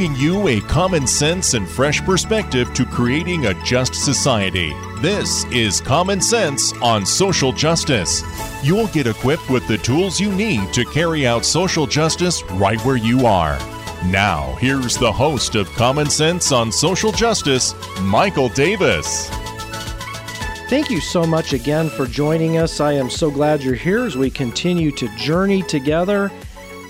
Bringing you a common sense and fresh perspective to creating a just society. This is Common Sense on Social Justice. You'll get equipped with the tools you need to carry out social justice right where you are. Now, here's the host of Common Sense on Social Justice, Michael Davis. Thank you so much again for joining us. I am so glad you're here as we continue to journey together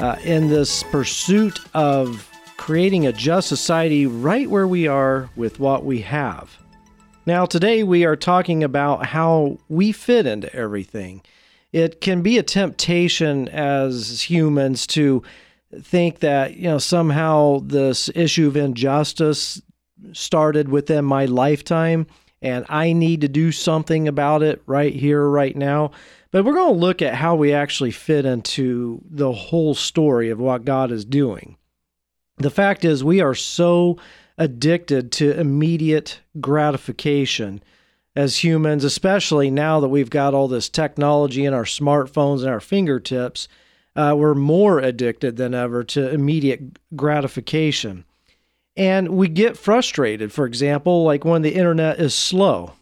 uh, in this pursuit of creating a just society right where we are with what we have. Now, today we are talking about how we fit into everything. It can be a temptation as humans to think that, you know, somehow this issue of injustice started within my lifetime and I need to do something about it right here, right now. But we're going to look at how we actually fit into the whole story of what God is doing. The fact is, we are so addicted to immediate gratification as humans, especially now that we've got all this technology in our smartphones and our fingertips. Uh, we're more addicted than ever to immediate gratification. And we get frustrated, for example, like when the internet is slow.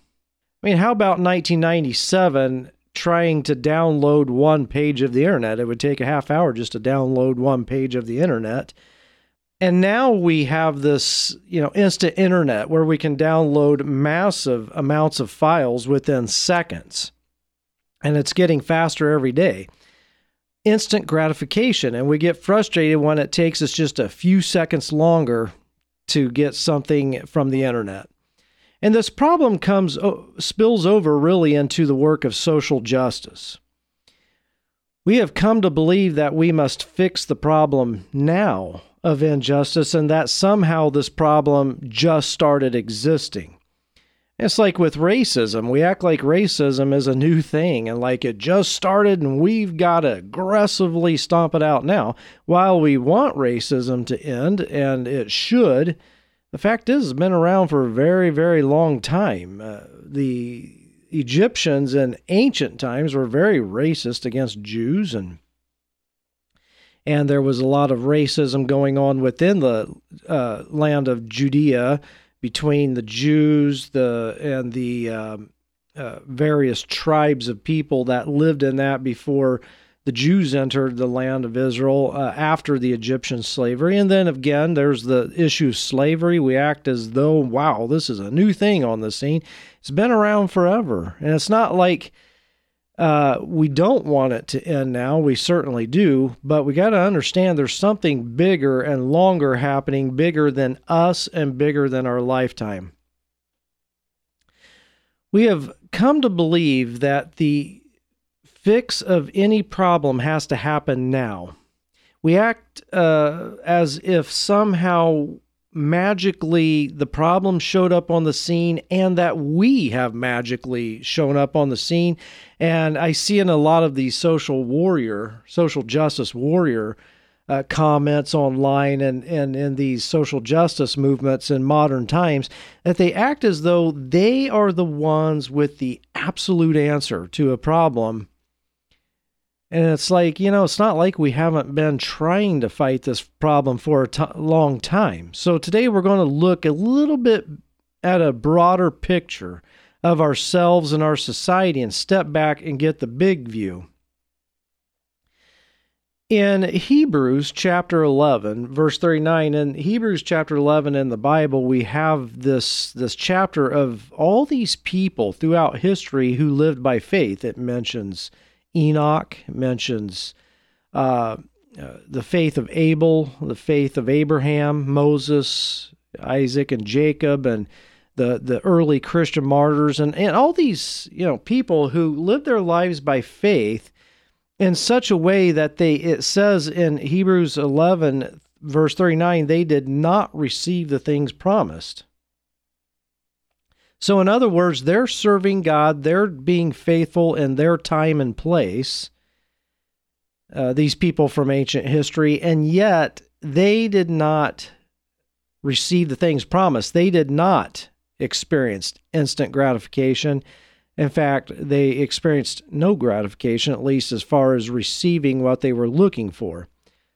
I mean, how about 1997 trying to download one page of the internet? It would take a half hour just to download one page of the internet. And now we have this, you know, instant internet where we can download massive amounts of files within seconds. And it's getting faster every day. Instant gratification. And we get frustrated when it takes us just a few seconds longer to get something from the internet. And this problem comes spills over really into the work of social justice. We have come to believe that we must fix the problem now of injustice and that somehow this problem just started existing. It's like with racism. We act like racism is a new thing and like it just started and we've got to aggressively stomp it out now. While we want racism to end, and it should, the fact is it's been around for a very, very long time. Uh, the Egyptians in ancient times were very racist against Jews and and there was a lot of racism going on within the uh, land of Judea between the Jews the and the um, uh, various tribes of people that lived in that before the Jews entered the land of Israel uh, after the Egyptian slavery. And then again, there's the issue of slavery. We act as though, wow, this is a new thing on the scene. It's been around forever. And it's not like uh, we don't want it to end now. We certainly do, but we got to understand there's something bigger and longer happening, bigger than us and bigger than our lifetime. We have come to believe that the fix of any problem has to happen now. We act uh, as if somehow magically the problem showed up on the scene and that we have magically shown up on the scene. And I see in a lot of these social warrior, social justice warrior uh, comments online and, and in these social justice movements in modern times that they act as though they are the ones with the absolute answer to a problem and it's like, you know, it's not like we haven't been trying to fight this problem for a t- long time. So today we're going to look a little bit at a broader picture of ourselves and our society and step back and get the big view. In Hebrews chapter 11, verse 39, in Hebrews chapter 11 in the Bible, we have this, this chapter of all these people throughout history who lived by faith. It mentions Enoch, mentions uh, uh, the faith of Abel, the faith of Abraham, Moses, Isaac, and Jacob, and the the early Christian martyrs, and, and all these you know people who lived their lives by faith in such a way that they it says in Hebrews 11 verse 39 they did not receive the things promised. So, in other words, they're serving God, they're being faithful in their time and place, uh, these people from ancient history, and yet they did not receive the things promised. They did not experience instant gratification. In fact, they experienced no gratification, at least as far as receiving what they were looking for.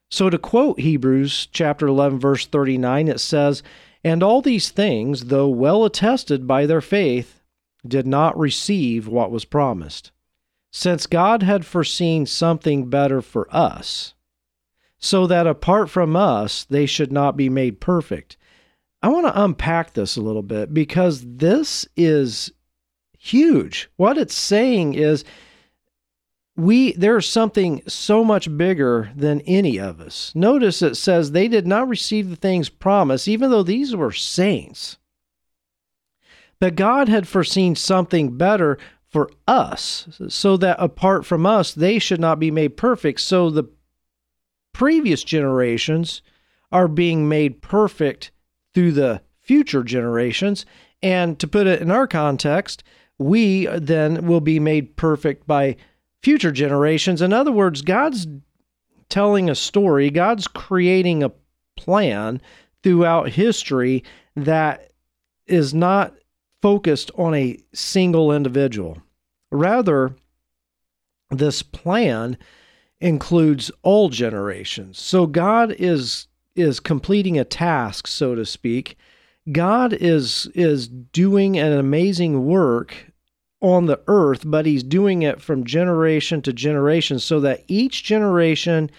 So, to quote Hebrews chapter 11, verse 39, it says, And all these things, though well attested by their faith, did not receive what was promised, since God had foreseen something better for us, so that apart from us, they should not be made perfect. I want to unpack this a little bit because this is huge. What it's saying is, we there's something so much bigger than any of us. Notice it says they did not receive the things promised, even though these were saints. But God had foreseen something better for us, so that apart from us, they should not be made perfect. So the previous generations are being made perfect through the future generations. And to put it in our context, we then will be made perfect by future generations. In other words, God's telling a story, God's creating a plan throughout history that is not focused on a single individual. Rather, this plan includes all generations. So God is is completing a task, so to speak. God is is doing an amazing work on the earth, but he's doing it from generation to generation so that each generation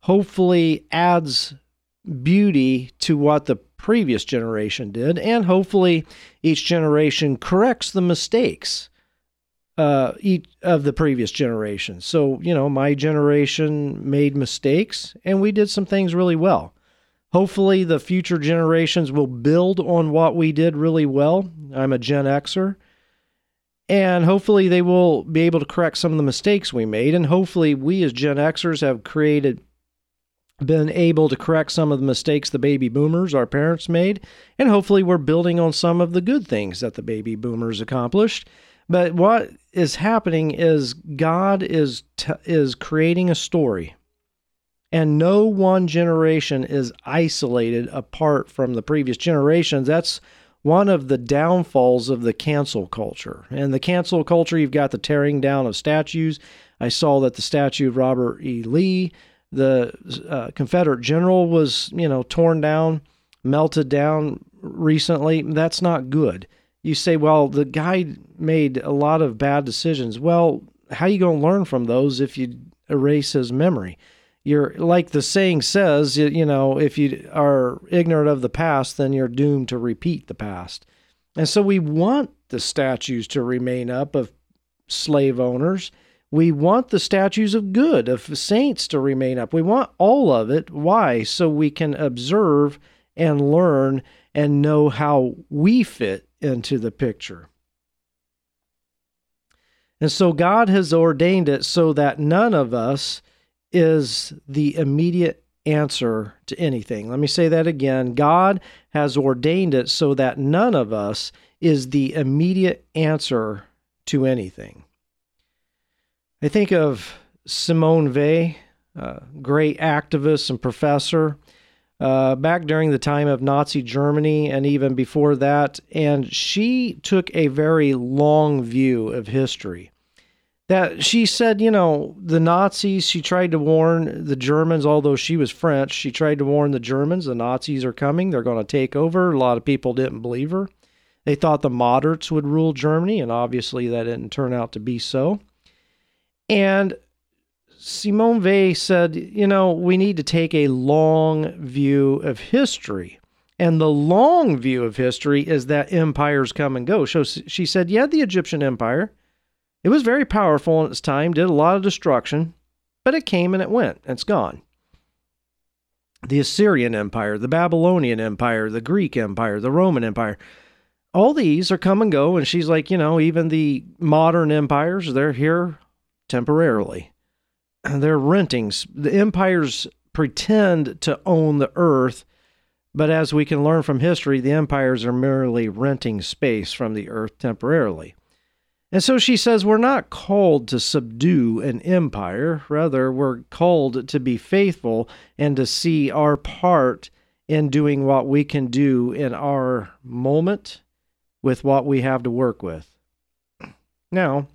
hopefully adds beauty to what the previous generation did, and hopefully each generation corrects the mistakes uh, each of the previous generation. So, you know, my generation made mistakes and we did some things really well. Hopefully, the future generations will build on what we did really well. I'm a Gen Xer and hopefully they will be able to correct some of the mistakes we made. And hopefully we as gen xers have created been able to correct some of the mistakes the baby boomers our parents made. And hopefully we're building on some of the good things that the baby boomers accomplished. But what is happening is god is t- is creating a story. And no one generation is isolated apart from the previous generations. That's one of the downfalls of the cancel culture. And the cancel culture, you've got the tearing down of statues. I saw that the statue of Robert E. Lee, the uh, Confederate general, was, you know, torn down, melted down recently. That's not good. You say, well, the guy made a lot of bad decisions. Well, how you going to learn from those if you erase his memory? You're like the saying says, you, you know, if you are ignorant of the past, then you're doomed to repeat the past. And so we want the statues to remain up of slave owners. We want the statues of good, of saints to remain up. We want all of it. Why? So we can observe and learn and know how we fit into the picture. And so God has ordained it so that none of us is the immediate answer to anything. Let me say that again. God has ordained it so that none of us is the immediate answer to anything. I think of Simone Weil, a great activist and professor, uh, back during the time of Nazi Germany and even before that, and she took a very long view of history that she said, you know, the Nazis, she tried to warn the Germans, although she was French, she tried to warn the Germans the Nazis are coming, they're going to take over. A lot of people didn't believe her. They thought the moderates would rule Germany, and obviously that didn't turn out to be so. And Simone Weil said, you know, we need to take a long view of history. And the long view of history is that empires come and go. So she said, yeah, the Egyptian Empire it was very powerful in its time, did a lot of destruction, but it came and it went, it's gone. The Assyrian Empire, the Babylonian Empire, the Greek Empire, the Roman Empire, all these are come and go. And she's like, you know, even the modern empires, they're here temporarily. They're rentings. The empires pretend to own the earth, But as we can learn from history, the empires are merely renting space from the earth temporarily. And so she says, We're not called to subdue an empire. Rather, we're called to be faithful and to see our part in doing what we can do in our moment with what we have to work with. Now,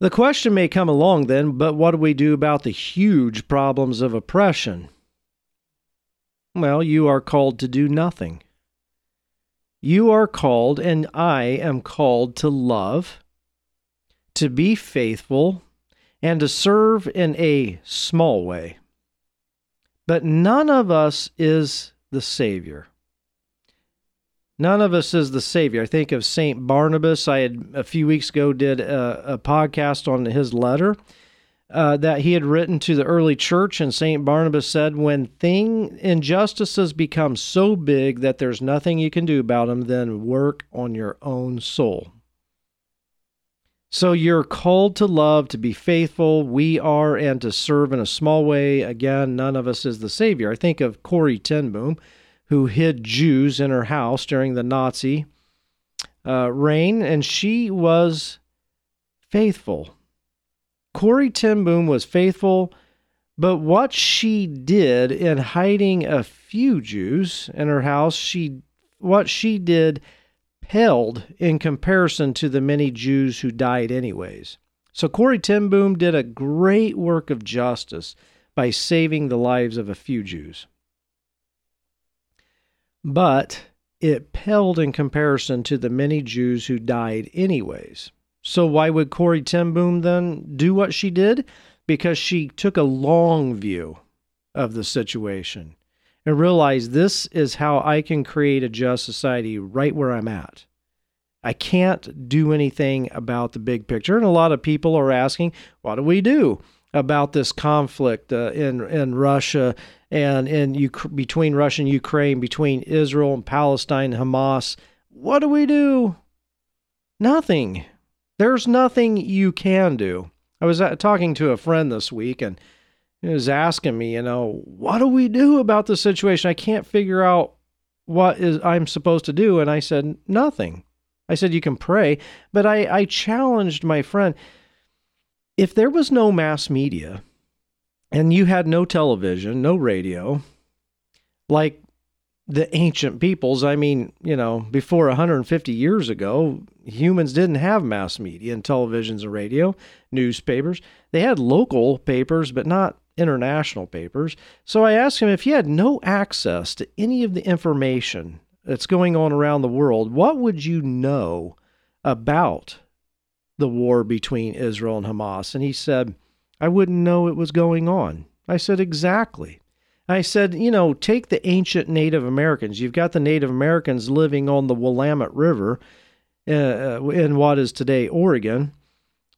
the question may come along then, but what do we do about the huge problems of oppression? Well, you are called to do nothing. You are called, and I am called to love, to be faithful, and to serve in a small way. But none of us is the Savior. None of us is the Savior. I think of St. Barnabas. I had a few weeks ago did a, a podcast on his letter uh, that he had written to the early church, and St. Barnabas said, When thing injustices become so big that there's nothing you can do about them, then work on your own soul. So you're called to love, to be faithful. We are, and to serve in a small way. Again, none of us is the Savior. I think of Corrie ten Boom, who hid Jews in her house during the Nazi uh, reign, and she was faithful Corrie ten Boom was faithful, but what she did in hiding a few Jews in her house, she what she did paled in comparison to the many Jews who died anyways. So Corrie ten Boom did a great work of justice by saving the lives of a few Jews. But it paled in comparison to the many Jews who died anyways. So why would Corrie ten Boom then do what she did? Because she took a long view of the situation and realized this is how I can create a just society right where I'm at. I can't do anything about the big picture. And a lot of people are asking, what do we do about this conflict uh, in in Russia and in U- between Russia and Ukraine, between Israel and Palestine, Hamas? What do we do? Nothing. There's nothing you can do. I was uh, talking to a friend this week and he was asking me, you know, what do we do about the situation? I can't figure out what is I'm supposed to do. And I said, nothing. I said, you can pray. But I, I challenged my friend if there was no mass media and you had no television, no radio, like the ancient peoples, I mean, you know, before 150 years ago, humans didn't have mass media and televisions and radio, newspapers. They had local papers, but not international papers. So I asked him if he had no access to any of the information that's going on around the world, what would you know about the war between Israel and Hamas? And he said, I wouldn't know it was going on. I said, exactly. I said, you know, take the ancient Native Americans. You've got the Native Americans living on the Willamette River uh, uh, in what is today Oregon.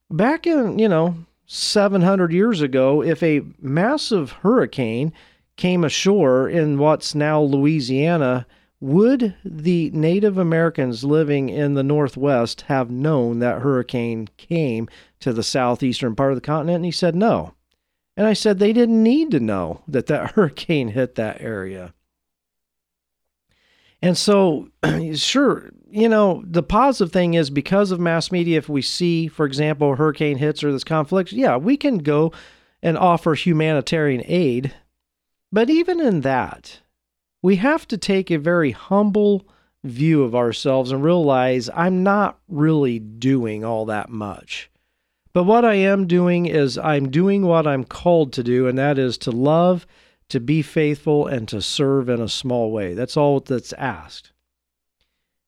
Back in, you know, 700 years ago, if a massive hurricane came ashore in what's now Louisiana, would the Native Americans living in the Northwest have known that hurricane came to the southeastern part of the continent? And he said no. And I said they didn't need to know that that hurricane hit that area. And so, sure, you know, the positive thing is because of mass media, if we see, for example, hurricane hits or this conflict, yeah, we can go and offer humanitarian aid. But even in that, we have to take a very humble view of ourselves and realize I'm not really doing all that much. But what I am doing is I'm doing what I'm called to do, and that is to love, to be faithful, and to serve in a small way. That's all that's asked.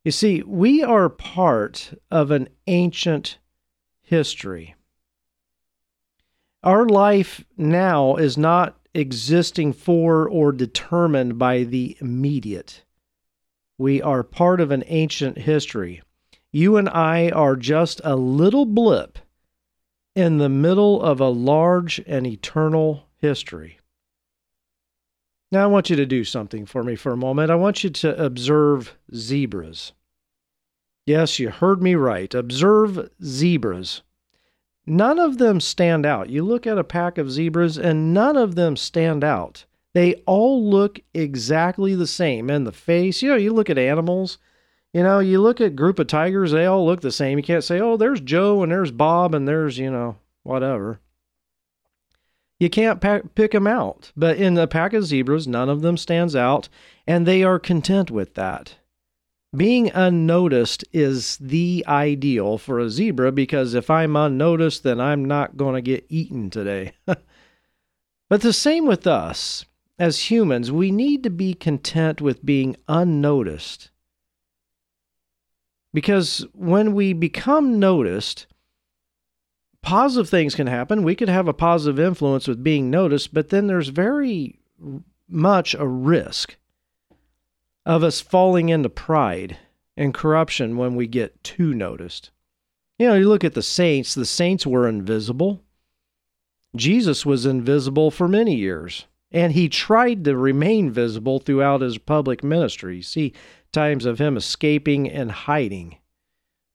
You see, we are part of an ancient history. Our life now is not existing for or determined by the immediate. We are part of an ancient history. You and I are just a little blip in the middle of a large and eternal history. Now, I want you to do something for me for a moment. I want you to observe zebras. Yes, you heard me right. Observe zebras. None of them stand out. You look at a pack of zebras, and none of them stand out. They all look exactly the same in the face. You know, you look at animals, you know, you look at group of tigers, they all look the same. You can't say, oh, there's Joe and there's Bob and there's, you know, whatever. You can't pack, pick them out. But in the pack of zebras, none of them stands out, and they are content with that. Being unnoticed is the ideal for a zebra because if I'm unnoticed, then I'm not going to get eaten today. but the same with us. As humans, we need to be content with being unnoticed. Because when we become noticed, positive things can happen. We could have a positive influence with being noticed, but then there's very much a risk of us falling into pride and corruption when we get too noticed. You know, you look at the saints, the saints were invisible. Jesus was invisible for many years, and he tried to remain visible throughout his public ministry. See times of him escaping and hiding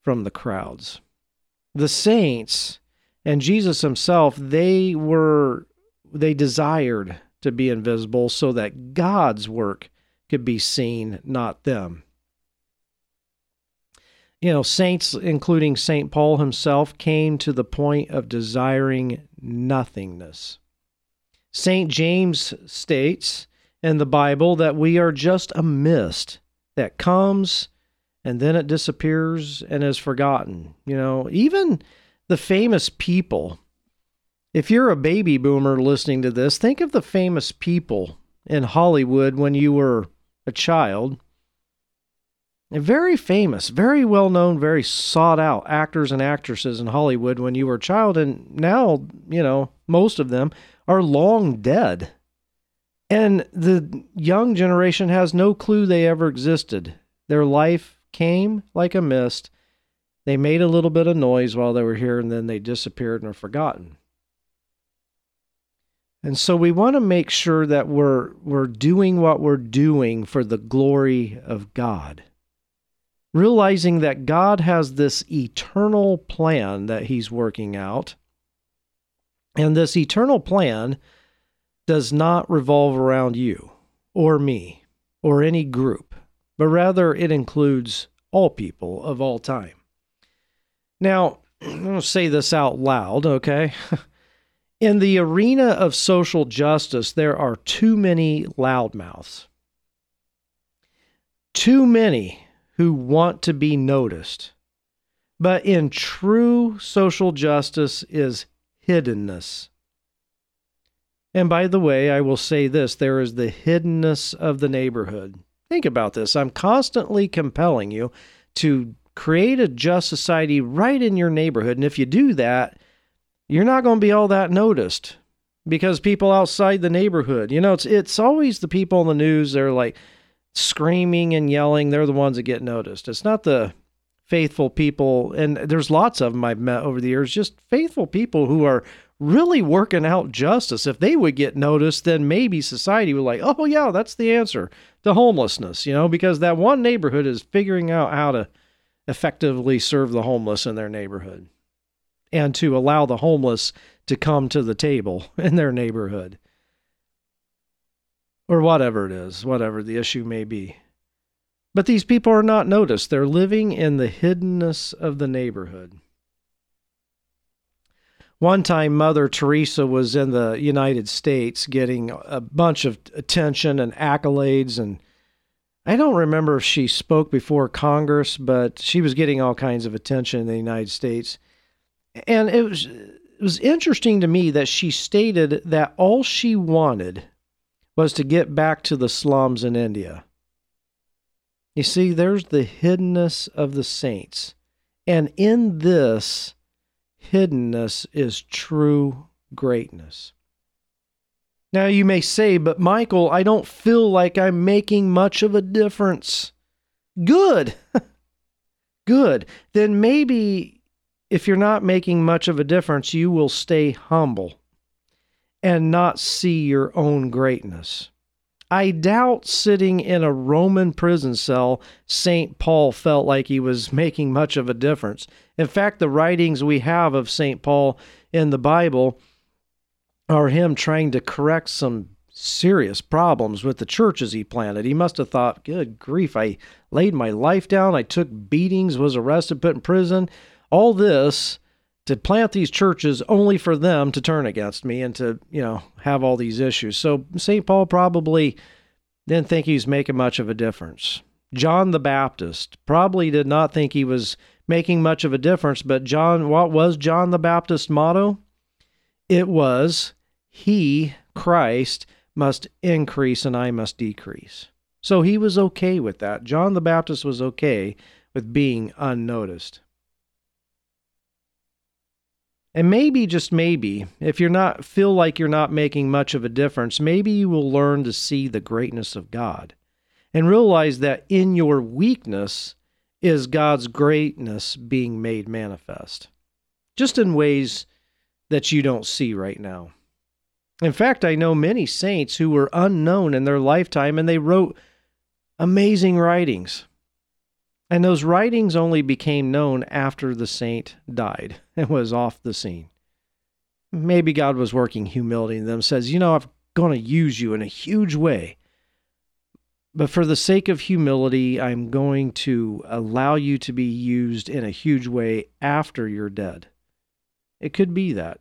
from the crowds. The saints and Jesus himself, they were they desired to be invisible so that God's work could be seen, not them. You know, saints, including St. Paul himself, came to the point of desiring nothingness. St. James states in the Bible that we are just a mist that comes and then it disappears and is forgotten. You know, even the famous people. If you're a baby boomer listening to this, think of the famous people in Hollywood when you were a child. very famous, very well known, very sought out actors and actresses in Hollywood when you were a child. And now, you know, most of them are long dead. And the young generation has no clue they ever existed. Their life came like a mist. They made a little bit of noise while they were here and then they disappeared and are forgotten. And so we want to make sure that we're we're doing what we're doing for the glory of God. Realizing that God has this eternal plan that he's working out. And this eternal plan does not revolve around you or me or any group, but rather it includes all people of all time. Now, I'm going to say this out loud, okay? In the arena of social justice, there are too many loudmouths. Too many who want to be noticed. But in true social justice is hiddenness. And by the way, I will say this there is the hiddenness of the neighborhood. Think about this. I'm constantly compelling you to create a just society right in your neighborhood. And if you do that, you're not going to be all that noticed because people outside the neighborhood, you know, it's it's always the people in the news they're like screaming and yelling, they're the ones that get noticed. It's not the faithful people and there's lots of them I've met over the years, just faithful people who are really working out justice. If they would get noticed, then maybe society would like, "Oh yeah, that's the answer to homelessness," you know, because that one neighborhood is figuring out how to effectively serve the homeless in their neighborhood and to allow the homeless to come to the table in their neighborhood or whatever it is, whatever the issue may be. But these people are not noticed. They're living in the hiddenness of the neighborhood. One time, Mother Teresa was in the United States getting a bunch of attention and accolades. And I don't remember if she spoke before Congress, but she was getting all kinds of attention in the United States and it was it was interesting to me that she stated that all she wanted was to get back to the slums in India. You see, there's the hiddenness of the saints. And in this hiddenness is true greatness. Now, you may say, but Michael, I don't feel like I'm making much of a difference. Good. Good. Then maybe if you're not making much of a difference, you will stay humble and not see your own greatness. I doubt sitting in a Roman prison cell, St. Paul felt like he was making much of a difference. In fact, the writings we have of St. Paul in the Bible are him trying to correct some serious problems with the churches he planted. He must have thought, good grief, I laid my life down, I took beatings, was arrested, put in prison, all this to plant these churches only for them to turn against me and to, you know, have all these issues. So St. Paul probably didn't think he was making much of a difference. John the Baptist probably did not think he was making much of a difference, but John, what was John the Baptist's motto? It was, He, Christ, must increase and I must decrease. So he was okay with that. John the Baptist was okay with being unnoticed. And maybe, just maybe, if you're not feel like you're not making much of a difference, maybe you will learn to see the greatness of God and realize that in your weakness is God's greatness being made manifest, just in ways that you don't see right now. In fact, I know many saints who were unknown in their lifetime and they wrote amazing writings. And those writings only became known after the saint died and was off the scene. Maybe God was working humility in them, says, You know, I'm going to use you in a huge way. But for the sake of humility, I'm going to allow you to be used in a huge way after you're dead. It could be that.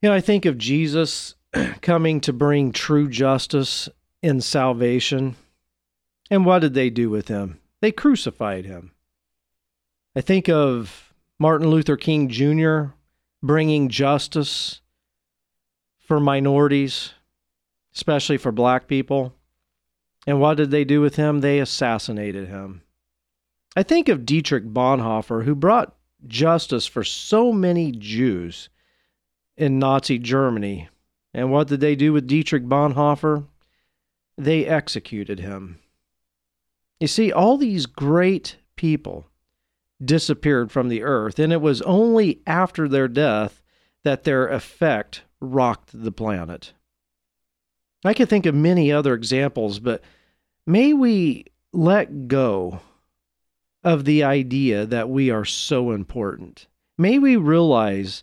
You know, I think of Jesus coming to bring true justice in salvation. And what did they do with him? They crucified him. I think of Martin Luther King Jr. bringing justice for minorities, especially for black people. And what did they do with him? They assassinated him. I think of Dietrich Bonhoeffer, who brought justice for so many Jews in Nazi Germany. And what did they do with Dietrich Bonhoeffer? They executed him. You see, all these great people disappeared from the earth, and it was only after their death that their effect rocked the planet. I could think of many other examples, but may we let go of the idea that we are so important. May we realize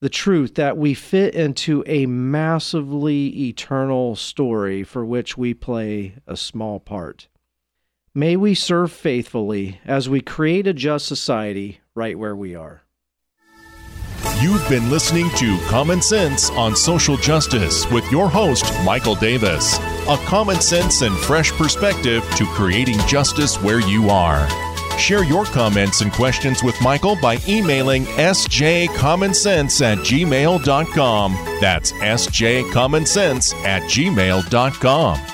the truth that we fit into a massively eternal story for which we play a small part. May we serve faithfully as we create a just society right where we are. You've been listening to Common Sense on Social Justice with your host, Michael Davis. A common sense and fresh perspective to creating justice where you are. Share your comments and questions with Michael by emailing sjcommonsense at gmail.com. That's sjcommonsense at gmail.com.